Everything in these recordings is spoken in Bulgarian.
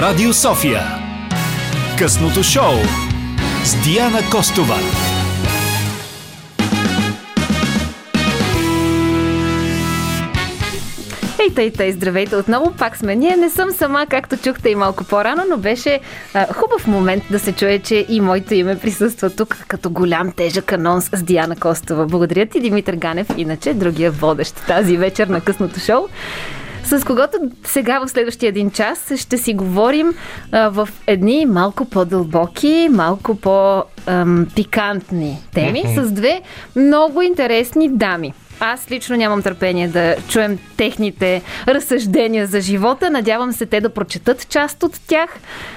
Радио София. Късното шоу с Диана Костова. Ей, тъй, тъй, здравейте отново, пак сме. Ние не съм сама, както чухте и малко по-рано, но беше а, хубав момент да се чуе, че и моето име присъства тук като голям тежък анонс с Диана Костова. Благодаря ти, Димитър Ганев, иначе другия водещ тази вечер на късното шоу с когото сега в следващия един час ще си говорим а, в едни малко по-дълбоки, малко по-пикантни теми с две много интересни дами. Аз лично нямам търпение да чуем техните разсъждения за живота. Надявам се те да прочетат част от тях.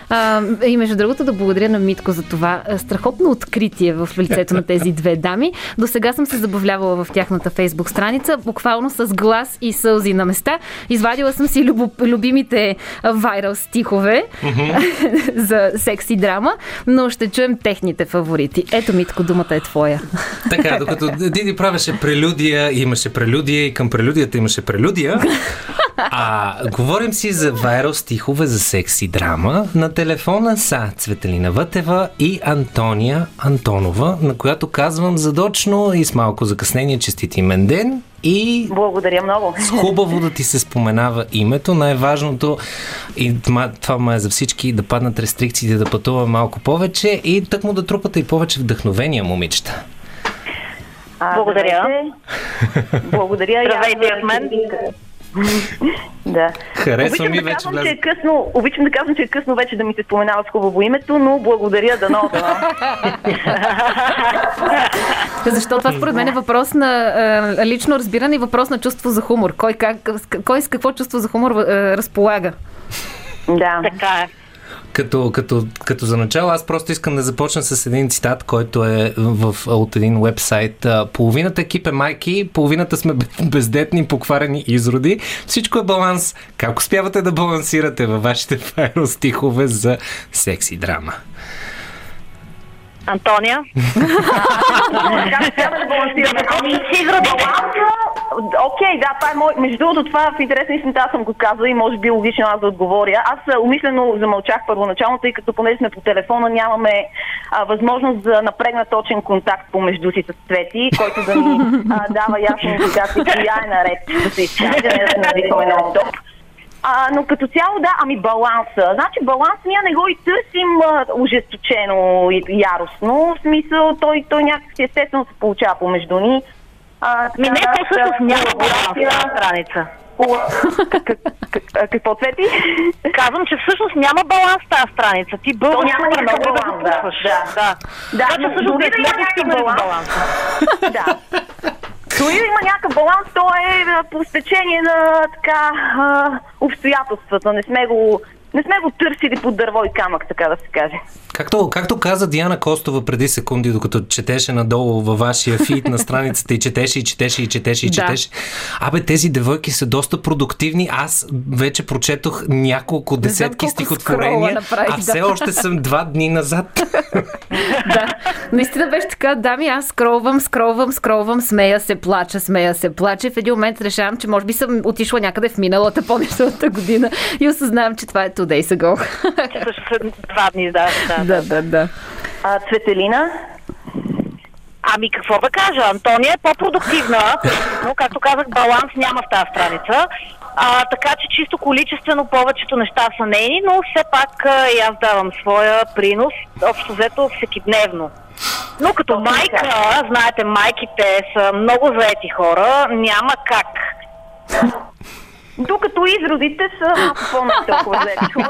А, и между другото да благодаря на Митко за това страхотно откритие в лицето на тези две дами. До сега съм се забавлявала в тяхната фейсбук страница, буквално с глас и сълзи на места. Извадила съм си любо, любимите вайрал стихове mm-hmm. за секси драма, но ще чуем техните фаворити. Ето, Митко, думата е твоя. Така, докато Диди правеше прелюдия, имаше прелюдия и към прелюдията имаше прелюдия, а говорим си за вайрал стихове за секси драма на телефона са Цветелина Вътева и Антония Антонова, на която казвам задочно и с малко закъснение честити мен ден. И Благодаря много. С хубаво да ти се споменава името. Най-важното, и това, това е за всички, да паднат рестрикциите, да пътува малко повече и так му да трупате и повече вдъхновения, момичета. А, Благодаря. Благодаря. Здравейте от мен. да. Харесва обичам ми да вече казвам, влез... че е късно, обичам да казвам, че е късно вече да ми се споменава с хубаво името, но благодаря да но. Защо това според мен е въпрос на а, лично разбиране и въпрос на чувство за хумор. Кой, как, кой с какво чувство за хумор а, разполага? Да. Така е. Като, като, като за начало, аз просто искам да започна с един цитат, който е в, от един вебсайт. Половината екип е майки, половината сме бездетни, покварени изроди. Всичко е баланс. Как успявате да балансирате във вашите файро стихове за секси драма? Антония? Окей, да, това е мой... Между другото, това в интерес на съм го казала и може би логично аз да отговоря. Аз умишлено замълчах първоначално, тъй като понеже сме по телефона, нямаме а, възможност за напрегна точен контакт помежду си с Цвети, който да ни а, дава ясна индикация, коя е наред да се изкаже, не да се навикаме на топ. А, но като цяло, да, ами баланса. Значи баланс ние не го и търсим а, ожесточено и яростно. В смисъл, той, той някакси естествено се получава помежду ни. А, Ми не, така, то всъщност няма баланс на страница. Какво цвети? Казвам, че всъщност няма баланс тази страница. Ти То бълваш няма никакъв много да баланс, го да. пусваш. Да. да. Да, да има достигнали до някакъв баланса. Да. Дори да има някакъв баланс, то е а, по стечение на така а, обстоятелствата. Не сме го не сме го търсили под дърво и камък, така да се каже. Както, както каза Диана Костова преди секунди, докато четеше надолу във вашия фит на страницата и четеше, и четеше, и четеше, и Да. четеше. Абе, тези девойки са доста продуктивни. Аз вече прочетох няколко десетки стихотворения, а да. все още съм два дни назад. да, наистина беше така. Дами, аз скролвам, скролвам, скролвам, смея се, плача, смея се, плача. В един момент решавам, че може би съм отишла някъде в миналата, по-миналата година и осъзнавам, че това е today ago. Че също два дни, да. да. да, да, да. А, Цветелина? Ами какво да кажа? Антония е по-продуктивна, но както казах, баланс няма в тази страница. А, така че чисто количествено повечето неща са нейни, но все пак а, и аз давам своя принос, общо взето всекидневно. Но като майка, знаете, майките са много заети хора, няма как. Докато изродите са малко и-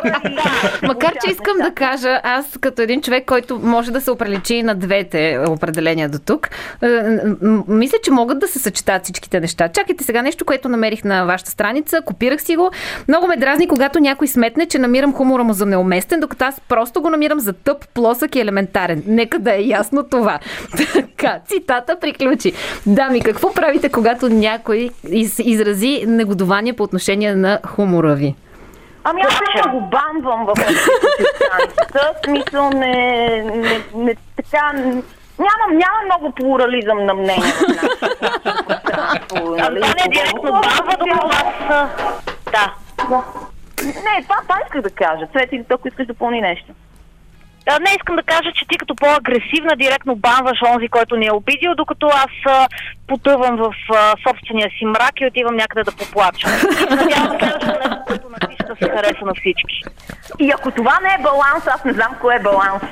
Макар, че искам да кажа, аз като един човек, който може да се оприличи на двете определения до тук, е, мисля, че могат да се съчетат всичките неща. Чакайте сега нещо, което намерих на вашата страница, копирах си го. Много ме дразни, когато някой сметне, че намирам хумора му за неуместен, докато аз просто го намирам за тъп, плосък и елементарен. Нека да е ясно това. Така, цитата приключи. Дами, какво правите, когато някой из, изрази негодование по отношение на хумора ви? Ами аз лично го банвам в. В смисъл не, не, не така... Нямам, няма много плурализъм на мнение. нашето пространство, нали? Антония директно база, докато аз... Да. Не, това, това исках да кажа. Цвети, ако искаш да допълни нещо. А, Не искам да кажа, че ти като по-агресивна директно банваш онзи, който ни е обидил, докато аз а, потъвам в а, собствения си мрак и отивам някъде да поплача. И се Надявам следващото нещо, което напиша се хареса на всички. И ако това не е баланс, аз не знам кое е баланс.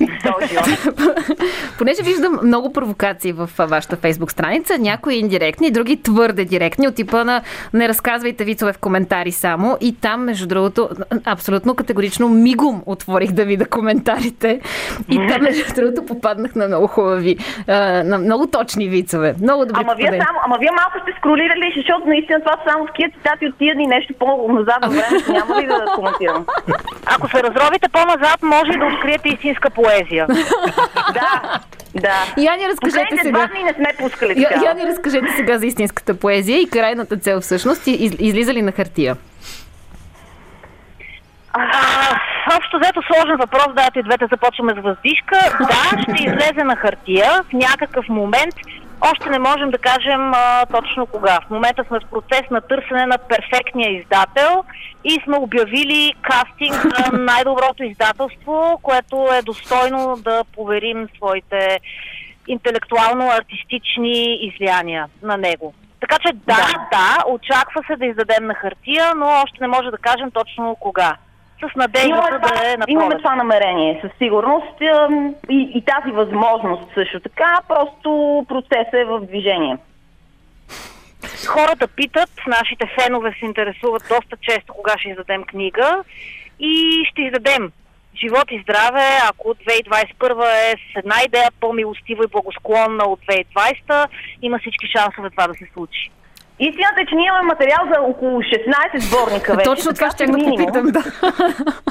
Понеже виждам много провокации в вашата фейсбук страница, някои индиректни, други твърде директни, от типа на не разказвайте вицове в коментари само. И там, между другото, абсолютно категорично мигом отворих да видя коментарите. И там, между другото, попаднах на много хубави, на много точни вицове. Много добри Ама вие, само, ама вие малко сте скролирали, защото наистина това са само такива цитати от тия дни, нещо по-назад във времето, няма ли да коментирам? Ако се разровите по-назад, може и да откриете истинска поезия. Да, да. Яни, разкажете Последните сега. два дни не сме пускали Я, така. я ни разкажете сега за истинската поезия и крайната цел всъщност из, излиза ли на хартия? А, общо взето сложен въпрос, да, и двете започваме с въздишка. Да, ще излезе на хартия в някакъв момент. Още не можем да кажем а, точно кога. В момента сме в процес на търсене на перфектния издател и сме обявили кастинг за най-доброто издателство, което е достойно да поверим своите интелектуално-артистични излияния на него. Така че да, да, да, очаква се да издадем на хартия, но още не може да кажем точно кога. С надеждата да това, е на имаме това намерение, със сигурност. И, и тази възможност също така, просто процесът е в движение. Хората питат, нашите фенове се интересуват доста често кога ще издадем книга и ще издадем. Живот и здраве, ако 2021 е с една идея по-милостива и благосклонна от 2020, има всички шансове това да се случи. Истината е, че ние имаме материал за около 16 сборника вече. Точно така ще минимум. попитам, да.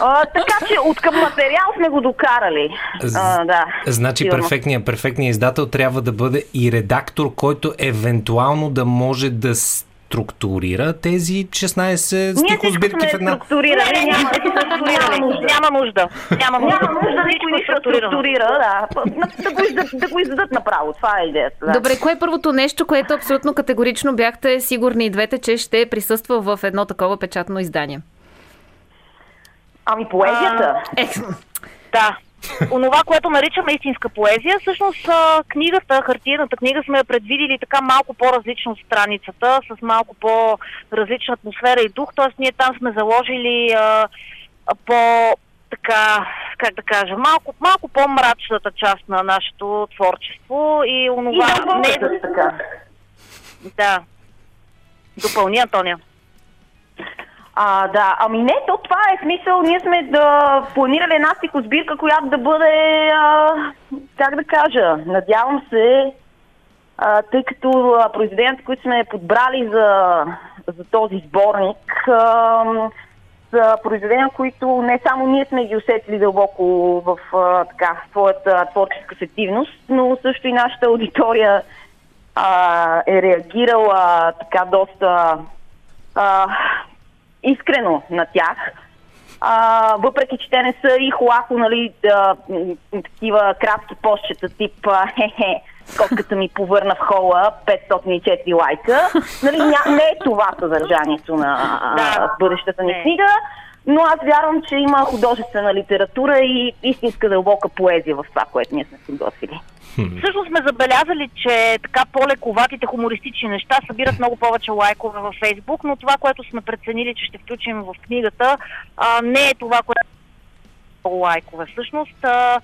А, така че от към материал сме го докарали. А, да, Значи сигурно. перфектният, перфектният издател трябва да бъде и редактор, който евентуално да може да структурира тези 16 Ние всичко стихосбирки сме в една. структурирали. Не, не, няма, няма, няма нужда. няма нужда. Няма нужда. Няма нужда никой е структурирано. структурира, да. Да го, издадат, да го издадат направо, това е идеята. Да. Добре, кое е първото нещо, което абсолютно категорично бяхте сигурни и двете, че ще присъства в едно такова печатно издание? Ами поезията. Е, Да. Онова, което наричаме истинска поезия, всъщност книгата, хартиената книга сме я предвидили така малко по-различно от страницата, с малко по-различна атмосфера и дух, т.е. ние там сме заложили а, по така, как да кажа, малко, малко по-мрачната част на нашето творчество и И онова... да, не, също така. да. Допълни, Антония. А, да, ами не, то това е смисъл. Ние сме да планирали една стихосбирка, която да бъде, а, как да кажа, надявам се, а, тъй като произведенията, които сме подбрали за, за този сборник, а, са произведения, които не само ние сме ги усетили дълбоко в а, така, своята творческа сетивност, но също и нашата аудитория а, е реагирала така доста а, искрено на тях. А, въпреки, че те не са и хуахо, нали, да, такива кратки постчета, тип хе-хе, котката ми повърна в хола 504 лайка. Нали, ня, не е това съдържанието на а, бъдещата ни книга, но аз вярвам, че има художествена литература и истинска дълбока поезия в това, което ние сме подготвили. Всъщност сме забелязали, че така по-лековатите хумористични неща събират много повече лайкове във Фейсбук, но това, което сме преценили, че ще включим в книгата, а, не е това, което е много лайкове. Всъщност, а,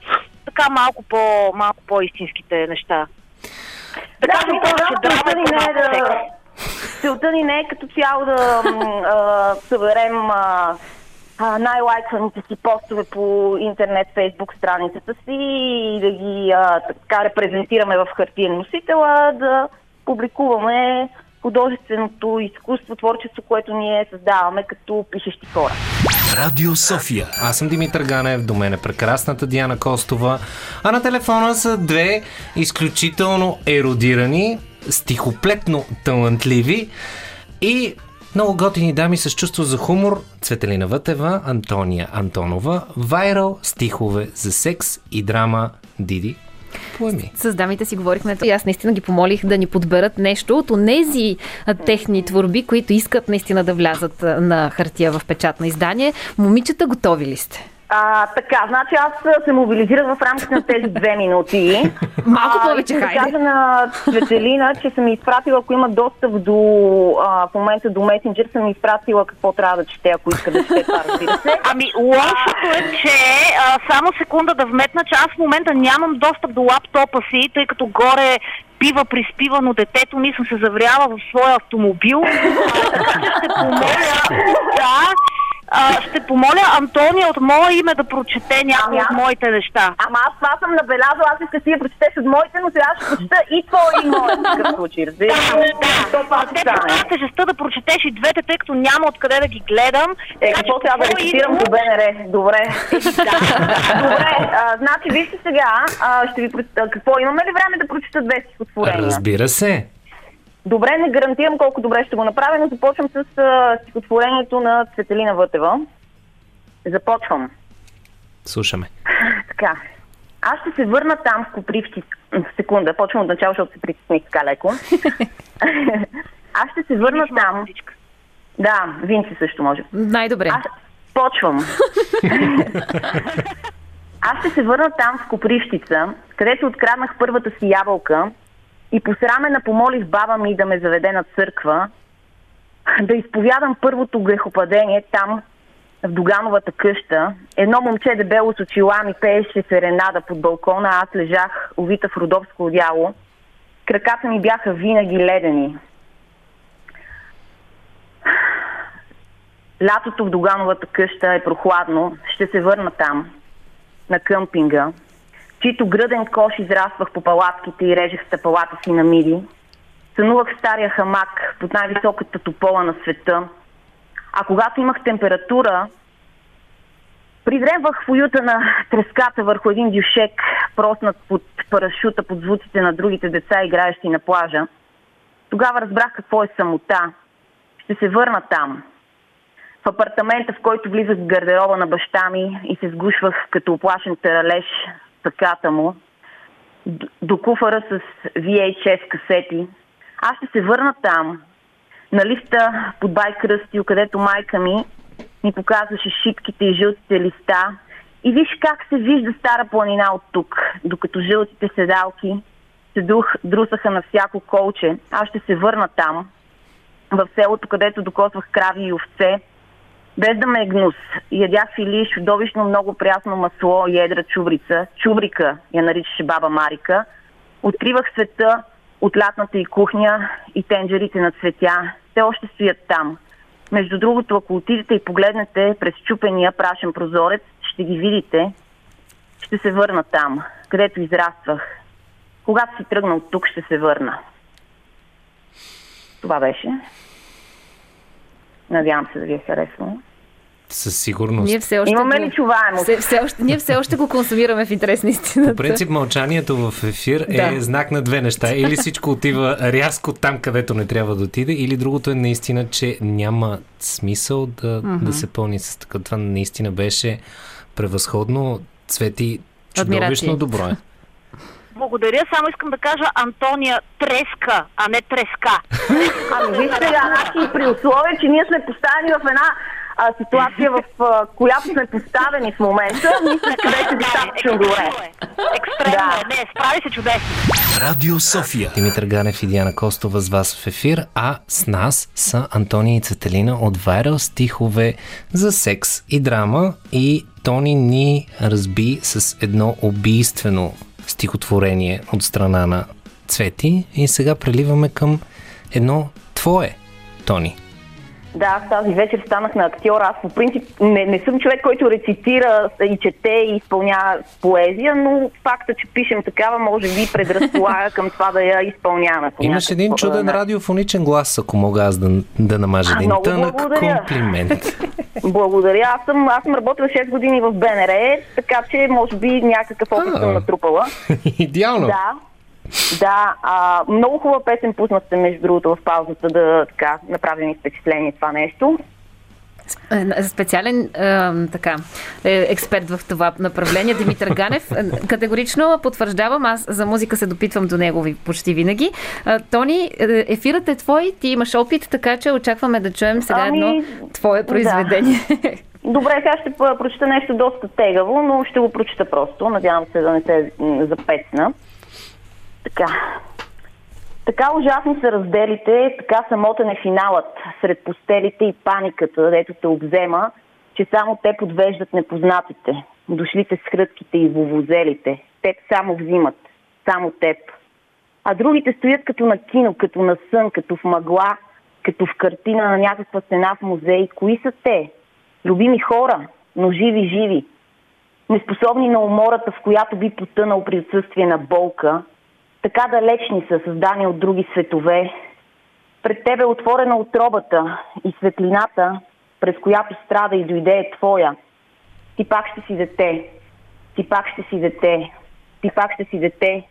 така малко, по, малко по-истинските неща. Да, кажем ми, повече да, драма целта и не е да-. Целта ни не е като цяло да а, съберем а, най-лайкваните си постове по интернет, фейсбук страницата си и да ги а, така репрезентираме в хартиен носител, а да публикуваме художественото изкуство, творчество, което ние създаваме като пишещи хора. Радио София. Аз съм Димитър Ганев, до мен е прекрасната Диана Костова, а на телефона са две изключително еродирани, стихоплетно талантливи и много готини дами с чувство за хумор Цветелина Вътева, Антония Антонова, вайрал стихове за секс и драма Диди. Поеми. С дамите си говорихме и аз наистина ги помолих да ни подберат нещо от тези техни творби, които искат наистина да влязат на хартия в печатно издание. Момичета, готови ли сте? А, така, значи аз се мобилизирах в рамките на тези две минути. Малко А, повече, да хайде. кажа на Светелина, че съм изпратила, ако има достъп до а, в момента до месенджер, съм изпратила какво трябва да чете, ако иска да чете това, разбира се. Ами, лошото е, че а, само секунда да вметна, че аз в момента нямам достъп до лаптопа си, тъй като горе пива приспивано детето ми, съм се завряла в своя автомобил. А, така че ще помоля, да, а, ще помоля Антония от мое име да прочете някои Ами от аз- моите неща. Ама аз това съм набелязала, аз искам да си я прочетеш от моите, но сега ще прочета и твои и мои в такъв случай, разбираш? Те да прочетеш и двете, тъй като няма откъде да ги гледам. Е, Така какво трябва да твое рецитирам по БНР? Добре. Добре, значи вижте сега, ще ви, какво, имаме ли време да прочета две стихотворения? Разбира се. Добре, не гарантирам колко добре ще го направя, но започвам с а, стихотворението на Цветелина Вътева. Започвам. Слушаме. Така. Аз ще се върна там в Копривци. В секунда, почвам от начало, защото се притесних така леко. Аз ще се върна там. Да, Винци също може. Най-добре. Аз почвам. Аз ще се върна там в Копривщица, където откраднах първата си ябълка и посрамена помолих баба ми да ме заведе на църква, да изповядам първото грехопадение там, в Догановата къща. Едно момче дебело с очила ми пееше серенада под балкона, аз лежах увита в родовско одяло. Краката ми бяха винаги ледени. Лятото в Догановата къща е прохладно. Ще се върна там, на къмпинга, чийто гръден кош израствах по палатките и режех стъпалата си на миди. Сънувах стария хамак под най-високата топола на света. А когато имах температура, придремвах в уюта на треската върху един дюшек, проснат под парашута под звуците на другите деца, играещи на плажа. Тогава разбрах какво е самота. Ще се върна там, в апартамента, в който влизах в гардероба на баща ми и се сгушвах като оплашен таралеж с тъката му, до куфара с VHS касети. Аз ще се върна там, на лифта под бай Кръстил, където майка ми ми показваше шипките и жълтите листа. И виж как се вижда стара планина от тук, докато жълтите седалки се друх, друсаха на всяко колче. Аз ще се върна там, в селото, където докосвах крави и овце, без да ме е гнус. Ядях фили, чудовищно много прясно масло и едра чубрица. Чубрика я наричаше баба Марика. Откривах света от лятната и кухня и тенджерите на цветя. Те още стоят там. Между другото, ако отидете и погледнете през чупения прашен прозорец, ще ги видите. Ще се върна там, където израствах. Когато си тръгна от тук, ще се върна. Това беше. Надявам се да ви е харесало. Със сигурност. Ние все още Имаме ли чуваемост? Все, все още, ние все още го консумираме в интерес на истината. По принцип, мълчанието в ефир е Да. знак на две неща. Или всичко отива рязко там, където не трябва да отиде, или другото е наистина, че няма смисъл да, да се пълни с така. Това наистина беше превъзходно. Цвети чудовищно добро е. Благодаря, само искам да кажа Антония треска, а не треска. Ами вижте сега, значи при условие, че ние сме поставени в една а, ситуация, в а, която сме поставени в момента, мисля, че беше достатъчно добре. Екстремно Да. е. Не, справи се чудесно. Радио София. Димитър Ганев и Диана Костова с вас в ефир, а с нас са Антони и Цветелина от Viral стихове за секс и драма и Тони ни разби с едно убийствено стихотворение от страна на Цвети и сега преливаме към едно твое, Тони. Да, аз тази вечер станах на актьор. Аз по принцип не, не съм човек, който рецитира и чете и изпълнява поезия, но факта, че пишем такава, може би предразполага към това да я изпълняваме. Имаш един чуден а, радиофоничен глас, ако мога аз да, да намажа А, един много тънък благодаря. комплимент. Благодаря. Аз съм, аз съм работила 6 години в БНР, така че може би някакъв опит А. съм натрупала. Идеално. Да. Да, а, много хубава песен пуснахте, между другото, в паузата да така направи ми впечатление това нещо. Е, специален е, така, е, експерт в това направление, Димитър Ганев. Е, категорично потвърждавам, аз за музика се допитвам до него почти винаги. Е, Тони, ефирът е твой, ти имаш опит, така че очакваме да чуем сега ами, едно твое произведение. Да. Добре, сега ще прочита нещо доста тегаво, но ще го прочита просто. Надявам се да не се запецна. Така. Така ужасни са разделите, така самотен е финалът сред постелите и паниката, дето те обзема, че само те подвеждат непознатите, дошлите с хрътките и вовозелите. Теб само взимат, само теб. А другите стоят като на кино, като на сън, като в мъгла, като в картина на някаква стена в музей. Кои са те? Любими хора, но живи-живи. Неспособни на умората, в която би потънал при отсъствие на болка – така далечни са, създани от други светове. Пред тебе е отворена отробата и светлината, през която страда и дойде е твоя. Ти пак ще си дете. Ти пак ще си дете. Ти пак ще си дете.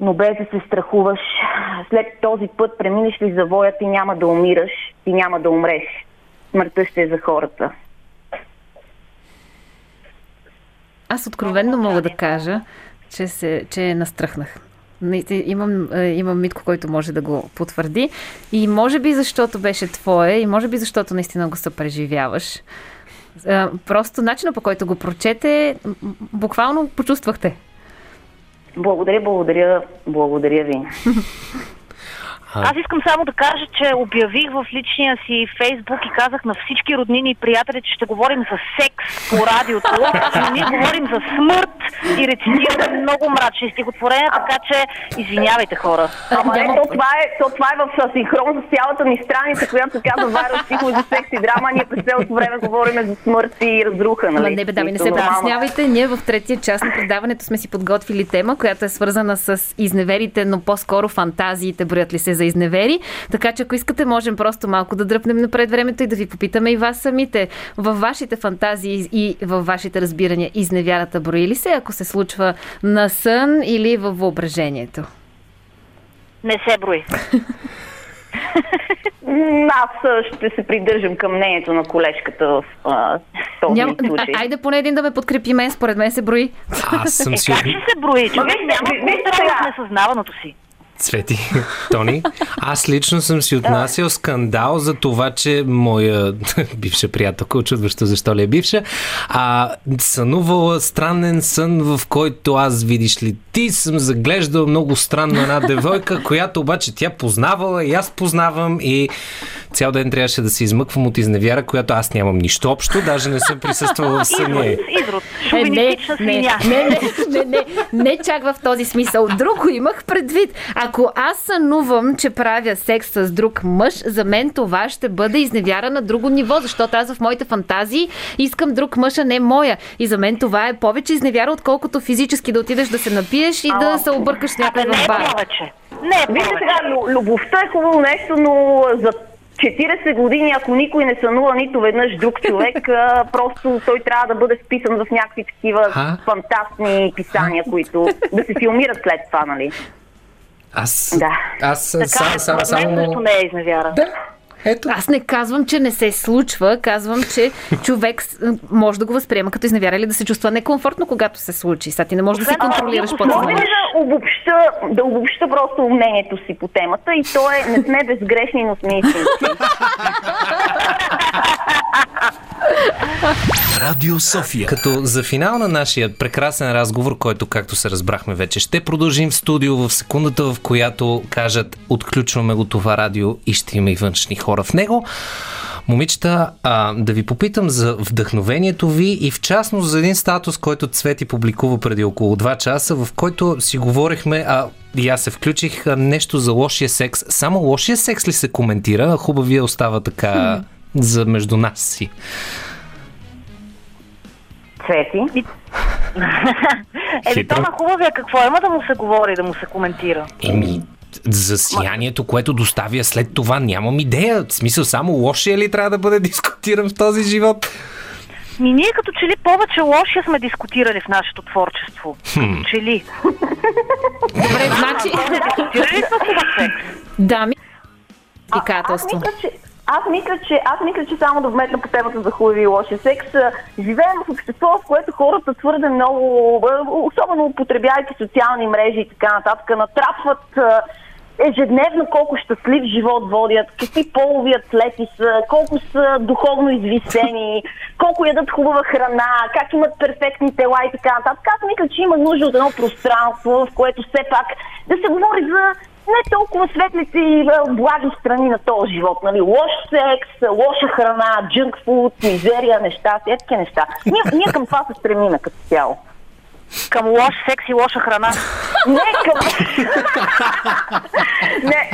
Но без да се страхуваш, след този път преминеш ли завоя, ти няма да умираш, ти няма да умреш. Смъртта ще е за хората. Аз откровенно мога да кажа, че, се, че настръхнах. Имам, е, имам Митко, който може да го потвърди. И може би защото беше твое, и може би защото наистина го съпреживяваш. Е, просто начина по който го прочете, буквално почувствахте. Благодаря, благодаря, благодаря ви. Аз искам само да кажа, че обявих в личния си фейсбук и казах на всички роднини и приятели, че ще говорим за секс по радиото, но ние говорим за смърт и рецитираме много мрачни стихотворения, така че извинявайте хора. Ама не, то това е, то това е в синхрон с цялата ни страница, която се казва Вайрал стихове за секс и драма, ние през цялото време говорим за смърт и разруха. Нали? не, бе, да, не се притеснявайте. Ние в третия част на предаването сме си подготвили тема, която е свързана с изневерите, но по-скоро фантазиите броят ли се за изневери. Така че ако искате, можем просто малко да дръпнем напред времето и да ви попитаме и вас самите. Във вашите фантазии и във вашите разбирания изневярата брои ли се, ако се случва на сън или във въображението? Не се брои. Аз ще се придържам към мнението на колежката в а, този Ням... случай. Айде поне един да ме подкрепи мен, според мен се брои. Аз съм си... Е, как ще се брои? Човек няма да несъзнаваното си. Цвети, Тони, аз лично съм си отнасял скандал за това, че моя бивша приятелка, очудващо защо ли е бивша, а, сънувала странен сън, в който аз, видиш ли, ти съм заглеждал много странно една девойка, която обаче тя познавала и аз познавам и цял ден трябваше да се измъквам от изневяра, която аз нямам нищо общо, даже не съм присъствала в съня. Изрод, е, не, не, не, не, не, не, не чак в този смисъл. Друго имах предвид. Ако аз сънувам, че правя секс с друг мъж, за мен това ще бъде изневяра на друго ниво, защото аз в моите фантазии искам друг мъж, а не моя. И за мен това е повече изневяра, отколкото физически да отидеш да се напиеш и а, да се объркаш с някой в бар. Не е повече. Не е Вижте сега, любовта е хубаво нещо, но за 40 години, ако никой не сънува нито веднъж друг човек, просто той трябва да бъде вписан в някакви такива а? фантастни писания, които да се филмират след това, нали? Аз, да. аз така, сам, е, сам, само... Не е изневяра. Да. Ето. Аз не казвам, че не се случва, казвам, че човек може да го възприема като изневяра или да се чувства некомфортно, когато се случи. Сега ти не можеш да се контролираш по това. Може да обобща, да обобща просто мнението си по темата и то е не сме безгрешни, но сме истински. Радио София. Като за финал на нашия прекрасен разговор, който, както се разбрахме вече, ще продължим в студио в секундата, в която кажат отключваме го това радио и ще има и външни хора в него. Момичета, а, да ви попитам за вдъхновението ви и в частност за един статус, който Цвети публикува преди около 2 часа, в който си говорихме, а и аз се включих нещо за лошия секс. Само лошия секс ли се коментира? Хубавия остава така за между нас си. Цвети? Еми, то на хубавия какво има да му се говори, да му се коментира? Еми, за сиянието, което доставя след това, нямам идея. В смисъл, само лошия ли трябва да бъде дискутиран в този живот? Ми ние като че ли повече лошия сме дискутирали в нашето творчество. Хм. Като че ли. Добре, значи... Дискутирали сме секс. Да, ми... Аз мисля, че Аз мисля, че, аз мисля, че само да вметна по темата за хубави и лоши секс. Живеем в общество, в което хората твърде много, особено употребявайки социални мрежи и така нататък, натрапват ежедневно колко щастлив живот водят, какви полови атлети са, колко са духовно извисени, колко ядат хубава храна, как имат перфектни тела и така нататък. Аз мисля, че има нужда от едно пространство, в което все пак да се говори за не толкова светлите и благи страни на този живот. Нали? Лош секс, лоша храна, джънк фуд, мизерия, неща, е такива неща. Ние, ние към това се стремиме като цяло. Към лош секс и лоша храна. Не към... не.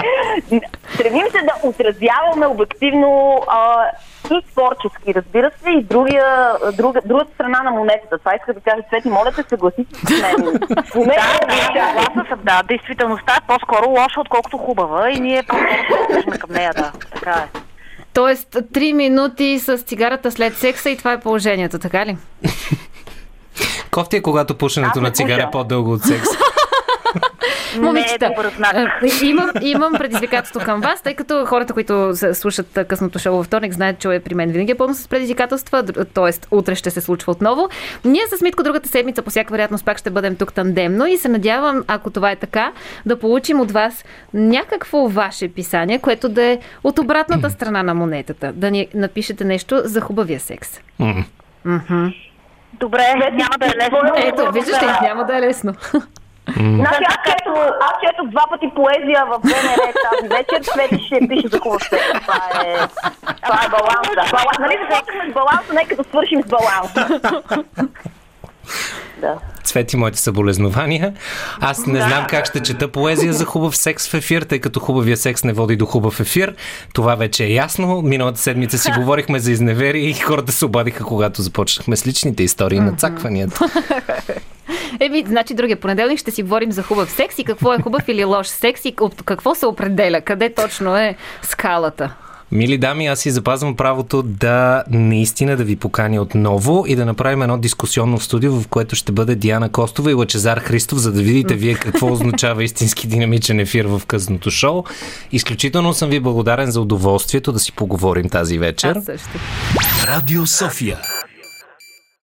Стремим се да отразяваме обективно а, и творчески, разбира се, и другия, друга, другата страна на монетата. Това иска да кажа, Цвети, моля те, съгласите се с мен. Да, да, да. Действителността е по-скоро лоша, отколкото хубава и ние по-скоро се към нея, да. Така е. Тоест, три минути с цигарата след секса и това е положението, така ли? Кофти е, когато пушенето на цигара е по-дълго от секс. Не е добър знак. е, имам, имам предизвикателство към вас, тъй като хората, които слушат късното шоу във вторник, знаят, че при мен винаги е пълно с предизвикателства, т.е. утре ще се случва отново. Ние с Митко другата седмица по всяка вероятност пак ще бъдем тук тандемно и се надявам, ако това е така, да получим от вас някакво ваше писание, което да е от обратната страна на монетата. Да ни напишете нещо за хубавия секс. М. Добре, няма да е лесно. Ето, виждаш ли, няма да е лесно. Значи аз чето, аз четох два пъти поезия в БНР тази вечер, Свети ще пише за хубав секс. Това е, това е баланса. Баланс, нали започваме с баланса, нека да свършим с баланса. Да. Цвети моите съболезнования. Аз не знам как ще чета поезия за хубав секс в ефир, тъй като хубавия секс не води до хубав ефир. Това вече е ясно. Миналата седмица си говорихме за изневери и хората се обадиха, когато започнахме с личните истории на цакванията. Еми, значи другия понеделник ще си говорим за хубав секс и какво е хубав или лош секс и какво се определя, къде точно е скалата. Мили дами, аз си запазвам правото да наистина да ви поканя отново и да направим едно дискусионно студио, в което ще бъде Диана Костова и Лачезар Христов, за да видите вие какво означава истински динамичен ефир в късното шоу. Изключително съм ви благодарен за удоволствието да си поговорим тази вечер. Аз също. Радио София.